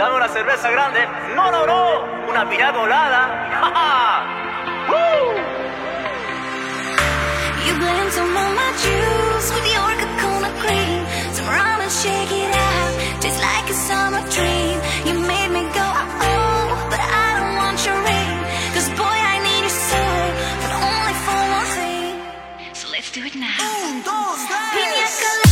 Dame una cerveza grande. No, no, no. Una piña colada. Ja, ja. Woo. You blend some of my juice with your coconut cream. Some rum and shake it out, tastes like a summer dream. You made me go, oh, but I don't want your ring. Cause boy, I need your soul, but only for one thing. So let's do it now. Un, dos, Piña colada.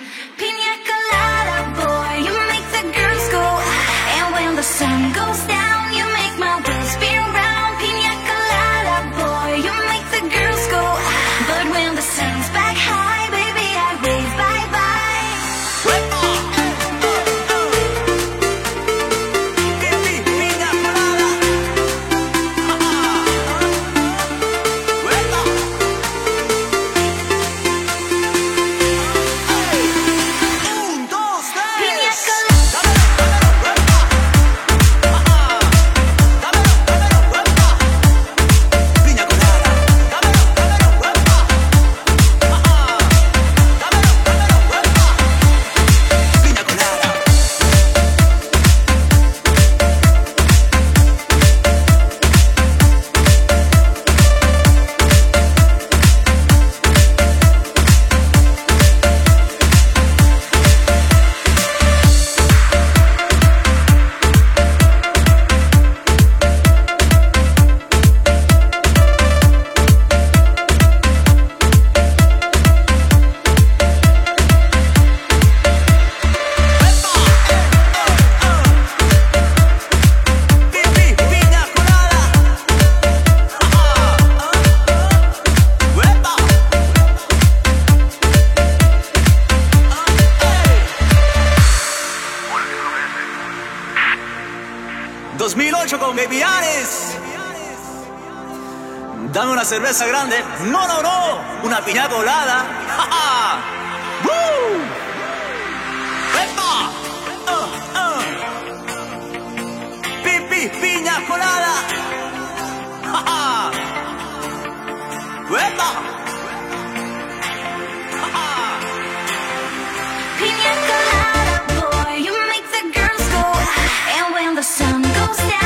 To. Piña colada, boy, you make the girls go. And when the sun goes down, 2008 con Baby Ares. Dame una cerveza grande. No, no, no. Una piña colada. ¡Ja, ja! ¡Epa! Ah. Pipi, piña colada. ¡Ja, ja! ¡Uepa! Piña